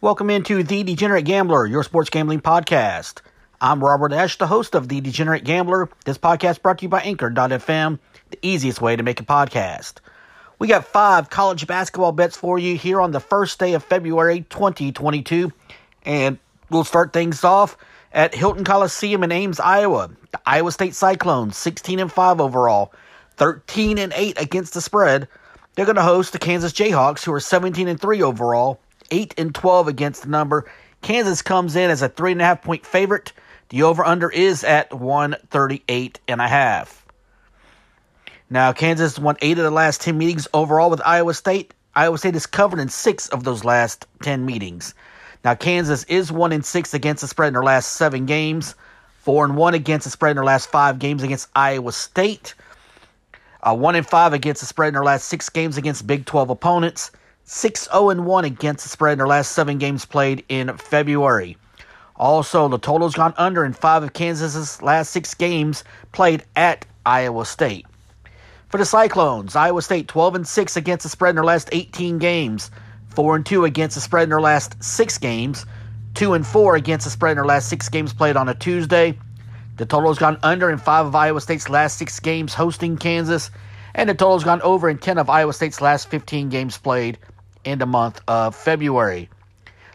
Welcome into The Degenerate Gambler, your sports gambling podcast. I'm Robert Ash, the host of The Degenerate Gambler. This podcast brought to you by Anchor.fm, the easiest way to make a podcast. We got five college basketball bets for you here on the first day of February 2022. And we'll start things off at Hilton Coliseum in Ames, Iowa. The Iowa State Cyclones, 16 and 5 overall, 13 and 8 against the spread. They're going to host the Kansas Jayhawks, who are 17 and 3 overall 8 and 12 against the number. Kansas comes in as a three and a half point favorite. The over under is at 138 and a half. Now, Kansas won eight of the last 10 meetings overall with Iowa State. Iowa State is covered in six of those last 10 meetings. Now, Kansas is one and six against the spread in their last seven games, four and one against the spread in their last five games against Iowa State, uh, one and five against the spread in their last six games against Big 12 opponents, 6 0 1 against the spread in their last seven games played in February. Also, the total's gone under in five of Kansas's last six games played at Iowa State. For the Cyclones, Iowa State 12 and 6 against the spread in their last 18 games, 4 and 2 against the spread in their last 6 games, 2 and 4 against the spread in their last 6 games played on a Tuesday. The total has gone under in 5 of Iowa State's last 6 games hosting Kansas, and the total has gone over in 10 of Iowa State's last 15 games played in the month of February.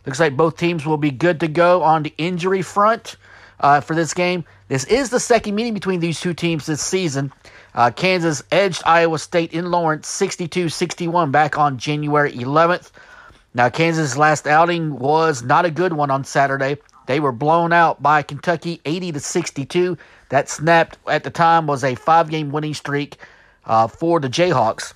Looks like both teams will be good to go on the injury front uh, for this game. This is the second meeting between these two teams this season. Uh, Kansas edged Iowa State in Lawrence 62 61 back on January 11th. Now, Kansas' last outing was not a good one on Saturday. They were blown out by Kentucky 80 to 62. That snapped at the time was a five game winning streak uh, for the Jayhawks.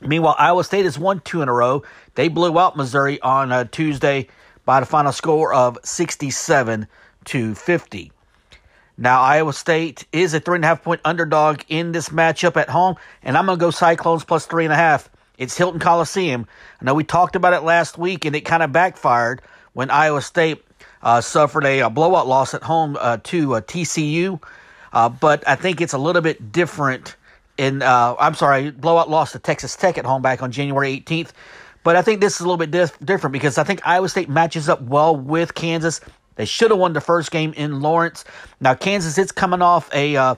Meanwhile, Iowa State has won two in a row. They blew out Missouri on uh, Tuesday by the final score of 67 to 50. Now, Iowa State is a three and a half point underdog in this matchup at home, and I'm going to go Cyclones plus three and a half. It's Hilton Coliseum. I know we talked about it last week, and it kind of backfired when Iowa State uh, suffered a, a, blowout loss at home uh, to uh, TCU. Uh, but I think it's a little bit different in uh, I'm sorry, blowout loss to Texas Tech at home back on January 18th. But I think this is a little bit dif- different because I think Iowa State matches up well with Kansas. They should have won the first game in Lawrence. Now Kansas is coming off a uh,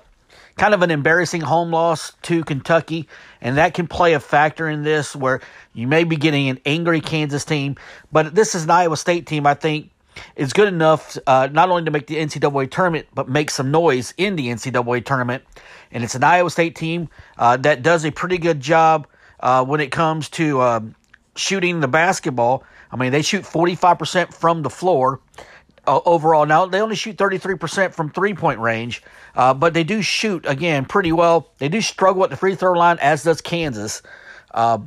kind of an embarrassing home loss to Kentucky, and that can play a factor in this where you may be getting an angry Kansas team. But this is an Iowa State team. I think is good enough uh, not only to make the NCAA tournament, but make some noise in the NCAA tournament. And it's an Iowa State team uh, that does a pretty good job uh, when it comes to um, shooting the basketball. I mean, they shoot 45% from the floor uh, overall. Now, they only shoot 33% from three point range, uh, but they do shoot, again, pretty well. They do struggle at the free throw line, as does Kansas. Uh,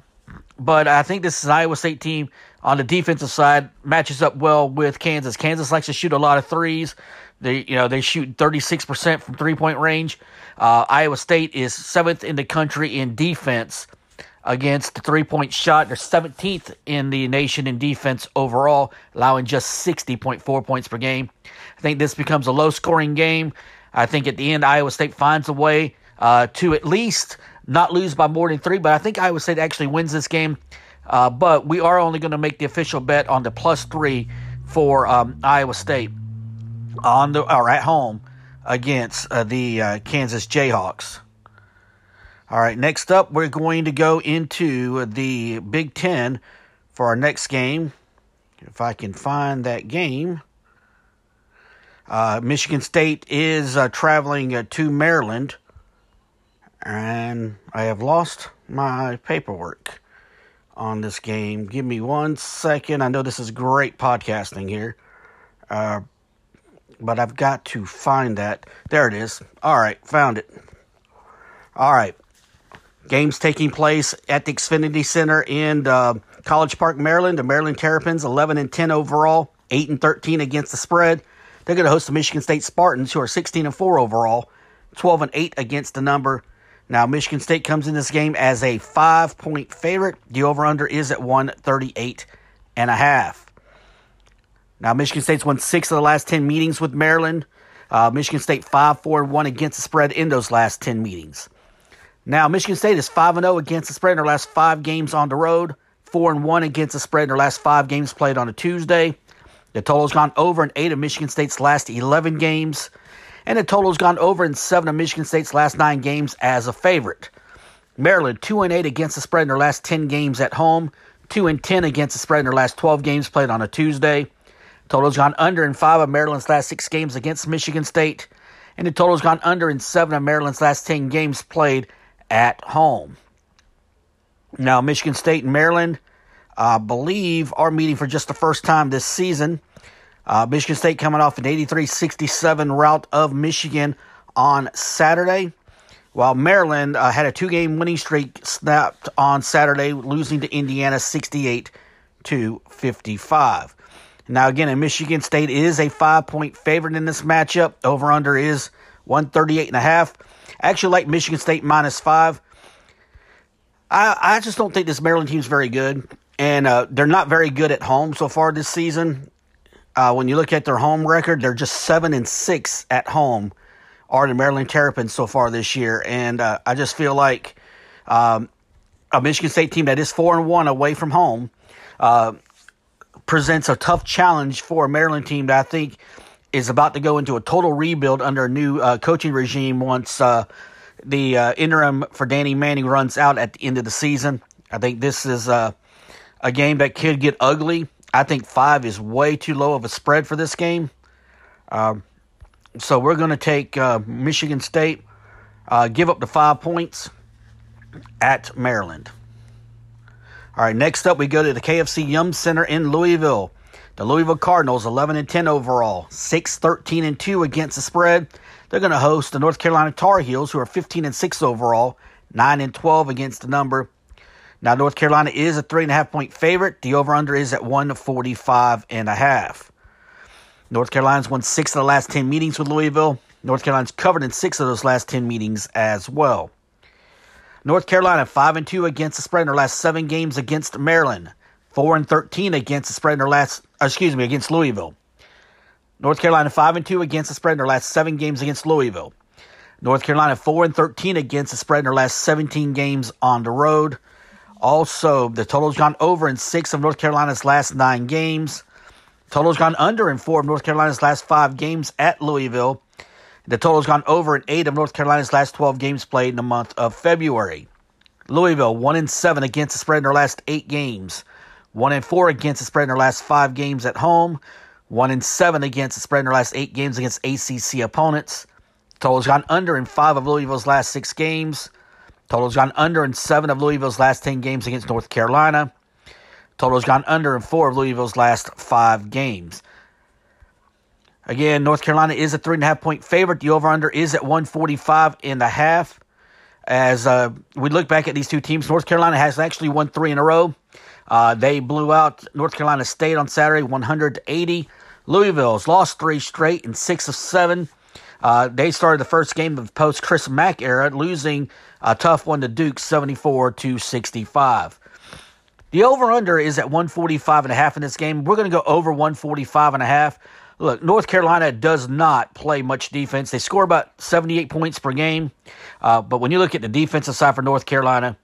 but I think this is Iowa State team on the defensive side matches up well with Kansas. Kansas likes to shoot a lot of threes. They you know they shoot 36% from three point range. Uh, Iowa State is seventh in the country in defense against the three point shot. They're 17th in the nation in defense overall, allowing just 60.4 points per game. I think this becomes a low scoring game. I think at the end, Iowa State finds a way uh, to at least not lose by more than three, but I think Iowa State actually wins this game. Uh, but we are only going to make the official bet on the plus three for um, Iowa State on the or at home against uh, the uh, Kansas Jayhawks. All right, next up, we're going to go into the Big Ten for our next game. If I can find that game. Uh, Michigan State is uh, traveling uh, to Maryland, and I have lost my paperwork on this game. Give me one second. I know this is great podcasting here, uh, but I've got to find that. There it is. All right, found it. All right. Games taking place at the Xfinity Center in uh, College Park, Maryland. The Maryland Terrapins, 11 and 10 overall, 8 and 13 against the spread. They're going to host the Michigan State Spartans, who are 16 and 4 overall, 12 and 8 against the number. Now, Michigan State comes in this game as a five point favorite. The over under is at 138 and a half. Now, Michigan State's won six of the last 10 meetings with Maryland. Uh, Michigan State 5 4 1 against the spread in those last 10 meetings. Now, Michigan State is 5 0 against the spread in their last five games on the road, 4 1 against the spread in their last five games played on a Tuesday. The total's gone over in eight of Michigan State's last 11 games, and the total's gone over in seven of Michigan State's last nine games as a favorite. Maryland 2 and 8 against the spread in their last 10 games at home, 2 and 10 against the spread in their last 12 games played on a Tuesday. Total's gone under in five of Maryland's last six games against Michigan State, and the total's gone under in seven of Maryland's last 10 games played at home. Now, Michigan State and Maryland, I uh, believe, are meeting for just the first time this season. Uh, Michigan State coming off an 83 67 rout of Michigan on Saturday, while Maryland uh, had a two game winning streak snapped on Saturday, losing to Indiana 68 to 55. Now, again, Michigan State is a five point favorite in this matchup. Over under is 138 and a half. I actually like Michigan State minus five. I, I just don't think this Maryland team's very good. And uh, they're not very good at home so far this season. Uh, when you look at their home record, they're just seven and six at home, are the Maryland Terrapins so far this year. And uh, I just feel like um, a Michigan State team that is four and one away from home uh, presents a tough challenge for a Maryland team that I think is about to go into a total rebuild under a new uh, coaching regime once uh, the uh, interim for Danny Manning runs out at the end of the season. I think this is uh, a game that could get ugly. I think five is way too low of a spread for this game. Um, so we're going to take uh, Michigan State, uh, give up the five points at Maryland. All right, next up we go to the KFC Yum Center in Louisville. The Louisville Cardinals 11 and 10 overall, 6 13 and 2 against the spread. They're going to host the North Carolina Tar Heels who are 15 and 6 overall, 9 and 12 against the number. Now North Carolina is a three and a half point favorite. The over under is at 145 and a half. North Carolina's won six of the last 10 meetings with Louisville. North Carolina's covered in six of those last 10 meetings as well. North Carolina 5 and 2 against the spread in their last 7 games against Maryland. 4 and 13 against the spread in their last uh, excuse me, against Louisville. North Carolina 5 and 2 against the spread in their last 7 games against Louisville. North Carolina 4 and 13 against the spread in their last 17 games on the road. Also, the total's gone over in 6 of North Carolina's last 9 games. Total's gone under in 4 of North Carolina's last 5 games at Louisville. The total's gone over in eight of North Carolina's last 12 games played in the month of February. Louisville, 1 and 7 against the spread in their last eight games. 1 and 4 against the spread in their last five games at home. 1 and 7 against the spread in their last eight games against ACC opponents. Total's gone under in five of Louisville's last six games. Total's gone under in seven of Louisville's last 10 games against North Carolina. Total's gone under in four of Louisville's last five games. Again, North Carolina is a three and a half point favorite. The over under is at 145 and a half. As uh, we look back at these two teams, North Carolina has actually won three in a row. Uh, they blew out North Carolina State on Saturday, 100 to 80. Louisville's lost three straight and six of seven. Uh, they started the first game of post Chris Mack era, losing a tough one to Duke, 74 to 65. The over under is at 145 and a half in this game. We're going to go over 145 and a half. Look, North Carolina does not play much defense. They score about 78 points per game. Uh, but when you look at the defensive side for North Carolina,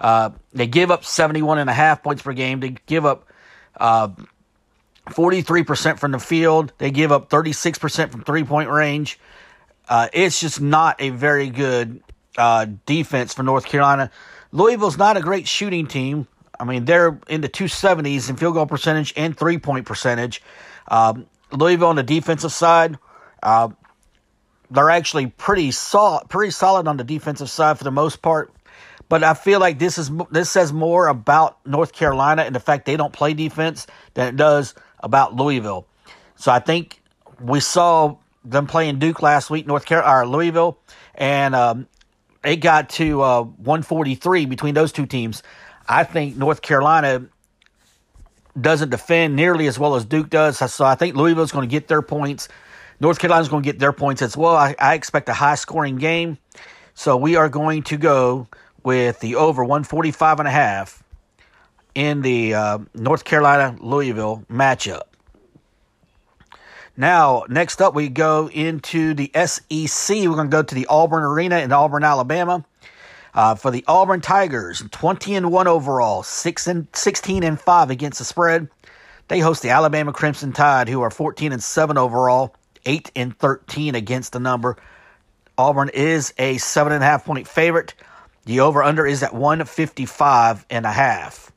uh, they give up 71 and a half points per game. They give up uh, 43% from the field. They give up 36% from three point range. Uh, it's just not a very good uh, defense for North Carolina. Louisville's not a great shooting team. I mean, they're in the 270s in field goal percentage and three point percentage. Um, Louisville on the defensive side, uh, they're actually pretty pretty solid on the defensive side for the most part. But I feel like this is this says more about North Carolina and the fact they don't play defense than it does about Louisville. So I think we saw them playing Duke last week, North Carolina or Louisville, and um, it got to uh, 143 between those two teams. I think North Carolina doesn't defend nearly as well as Duke does. So I think Louisville's going to get their points. North Carolina's going to get their points as well. I, I expect a high scoring game. So we are going to go with the over 145 and a half in the uh, North Carolina Louisville matchup. Now, next up, we go into the SEC. We're going to go to the Auburn Arena in Auburn, Alabama. Uh, for the Auburn Tigers, 20 and 1 overall, 6 and 16 and 5 against the spread. They host the Alabama Crimson Tide, who are 14 and 7 overall, 8 and 13 against the number. Auburn is a 7.5 point favorite. The over under is at 155 and a half.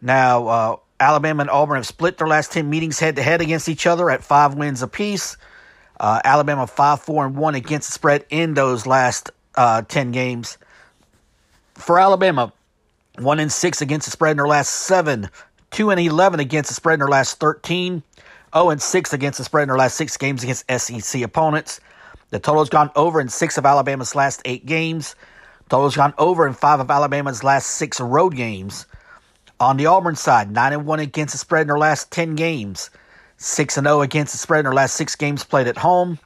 Now, uh, Alabama and Auburn have split their last 10 meetings head to head against each other at five wins apiece. Uh, Alabama 5 4 and 1 against the spread in those last uh, 10 games. For Alabama, 1 and 6 against the spread in their last 7, 2 and 11 against the spread in their last 13, 0 and 6 against the spread in their last 6 games against SEC opponents. The total's gone over in 6 of Alabama's last 8 games. Total's gone over in 5 of Alabama's last 6 road games. On the Auburn side, 9 and 1 against the spread in their last 10 games. 6 and 0 against the spread in their last 6 games played at home.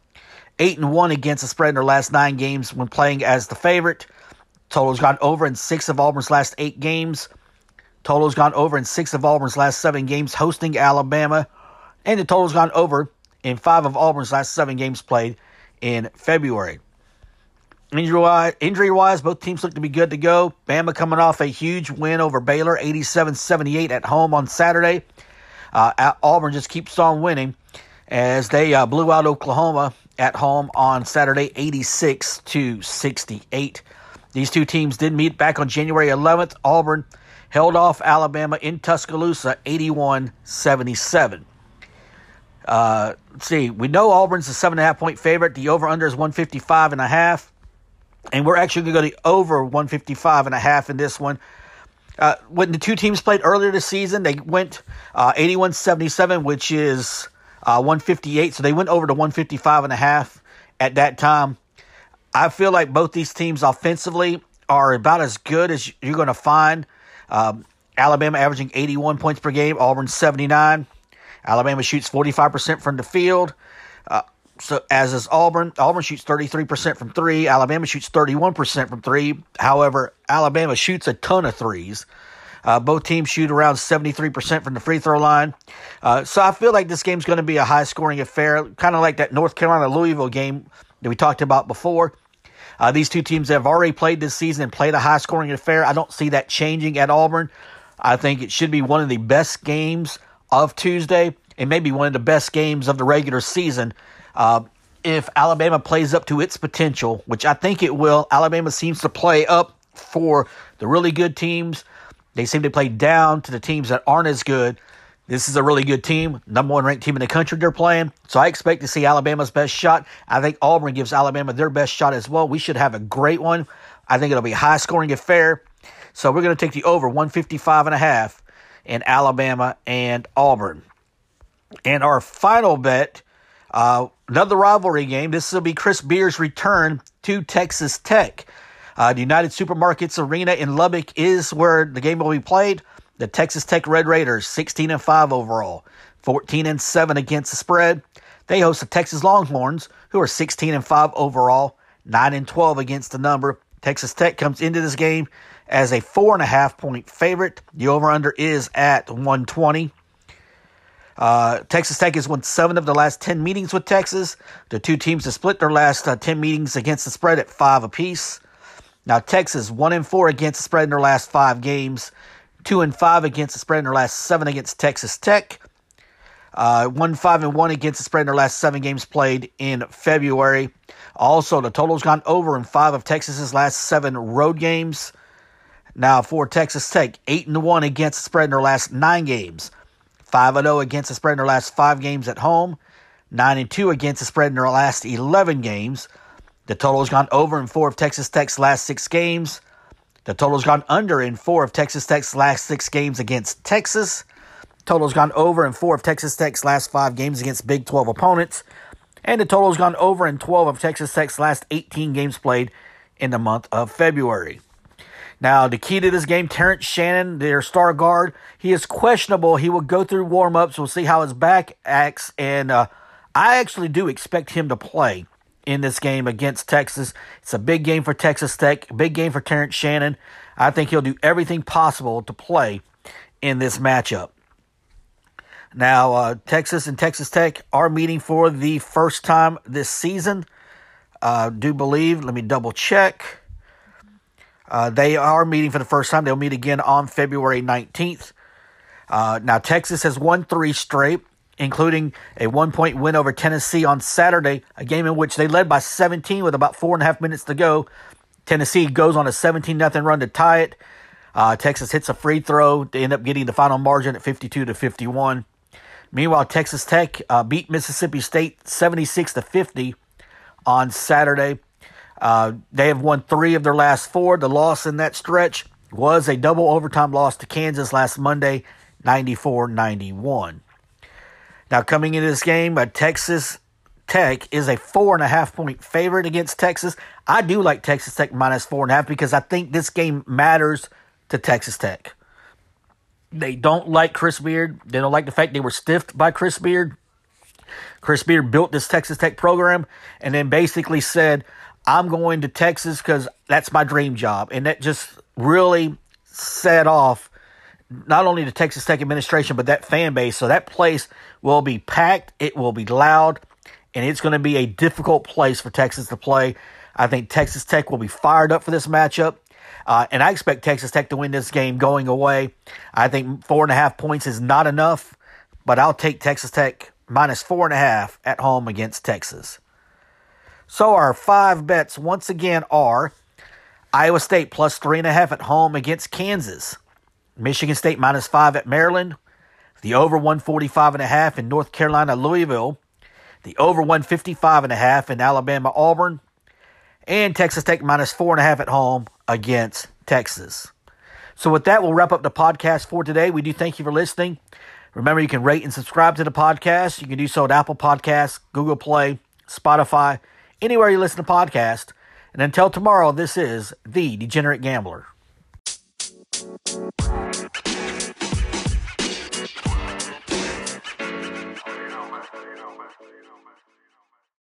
8 and 1 against the spread in their last 9 games when playing as the favorite. Total's gone over in 6 of Auburn's last 8 games. Total's gone over in 6 of Auburn's last 7 games hosting Alabama. And the total's gone over in 5 of Auburn's last 7 games played in February. Injury wise, injury wise, both teams look to be good to go. Bama coming off a huge win over Baylor, 87 78 at home on Saturday. Uh, Auburn just keeps on winning as they uh, blew out Oklahoma at home on Saturday, 86 to 68. These two teams did meet back on January 11th. Auburn held off Alabama in Tuscaloosa, 81 77. Uh, let's see. We know Auburn's a seven and a half point favorite. The over under is 155 and a half. And we're actually going to go the over 155 and a half in this one. Uh, when the two teams played earlier this season, they went uh, 81 77, which is uh, 158. So they went over to 155 and a half at that time. I feel like both these teams offensively are about as good as you're going to find. Um, Alabama averaging 81 points per game, Auburn 79. Alabama shoots 45% from the field. Uh, so as is Auburn. Auburn shoots 33% from three. Alabama shoots 31% from three. However, Alabama shoots a ton of threes. Uh, both teams shoot around 73% from the free throw line. Uh, so I feel like this game's going to be a high scoring affair, kind of like that North Carolina Louisville game that we talked about before. Uh, these two teams have already played this season and played a high scoring affair. I don't see that changing at Auburn. I think it should be one of the best games of Tuesday and maybe one of the best games of the regular season. Uh, if Alabama plays up to its potential, which I think it will, Alabama seems to play up for the really good teams. They seem to play down to the teams that aren't as good. This is a really good team, number one ranked team in the country they're playing. So I expect to see Alabama's best shot. I think Auburn gives Alabama their best shot as well. We should have a great one. I think it'll be high scoring affair. So we're going to take the over 155 and a half in Alabama and Auburn. And our final bet, uh, another rivalry game. This will be Chris Beard's return to Texas Tech. Uh, the United Supermarkets Arena in Lubbock is where the game will be played. The Texas Tech Red Raiders, 16 and 5 overall, 14 and 7 against the spread. They host the Texas Longhorns, who are 16 and 5 overall, 9 and 12 against the number. Texas Tech comes into this game as a four and a half point favorite. The over under is at 120. Uh, Texas Tech has won seven of the last 10 meetings with Texas. The two teams have split their last uh, 10 meetings against the spread at five apiece. Now, Texas, one and four against the spread in their last five games, two and five against the spread in their last seven against Texas Tech. Uh, one five and one against the spread in their last seven games played in February. Also, the total's gone over in five of Texas's last seven road games. Now for Texas Tech, eight and one against the spread in their last nine games, five and zero oh against the spread in their last five games at home, nine and two against the spread in their last eleven games. The total has gone over in four of Texas Tech's last six games. The total has gone under in four of Texas Tech's last six games against Texas. Total has gone over in four of Texas Tech's last five games against Big 12 opponents. And the total has gone over in 12 of Texas Tech's last 18 games played in the month of February. Now, the key to this game, Terrence Shannon, their star guard, he is questionable. He will go through warm ups. We'll see how his back acts. And uh, I actually do expect him to play in this game against Texas. It's a big game for Texas Tech, big game for Terrence Shannon. I think he'll do everything possible to play in this matchup. Now, uh, Texas and Texas Tech are meeting for the first time this season. Uh, do believe, let me double check. Uh, they are meeting for the first time. They'll meet again on February 19th. Uh, now, Texas has won three straight, including a one point win over Tennessee on Saturday, a game in which they led by 17 with about four and a half minutes to go. Tennessee goes on a 17 0 run to tie it. Uh, Texas hits a free throw to end up getting the final margin at 52 to 51. Meanwhile, Texas Tech uh, beat Mississippi State 76 to 50 on Saturday. Uh, they have won three of their last four. The loss in that stretch was a double overtime loss to Kansas last Monday, 94 91. Now, coming into this game, uh, Texas Tech is a four and a half point favorite against Texas. I do like Texas Tech minus four and a half because I think this game matters to Texas Tech. They don't like Chris Beard. They don't like the fact they were stiffed by Chris Beard. Chris Beard built this Texas Tech program and then basically said, I'm going to Texas because that's my dream job. And that just really set off not only the Texas Tech administration, but that fan base. So that place will be packed, it will be loud, and it's going to be a difficult place for Texas to play. I think Texas Tech will be fired up for this matchup. Uh, and I expect Texas Tech to win this game going away. I think four and a half points is not enough, but I'll take Texas Tech minus four and a half at home against Texas. So our five bets once again are Iowa State plus three and a half at home against Kansas. Michigan State minus five at Maryland. The over 145 and a half in North Carolina, Louisville. The over 155 and a half in Alabama, Auburn. And Texas Tech minus four and a half at home against Texas. So with that, we'll wrap up the podcast for today. We do thank you for listening. Remember, you can rate and subscribe to the podcast. You can do so at Apple Podcasts, Google Play, Spotify, anywhere you listen to podcasts. And until tomorrow, this is The Degenerate Gambler.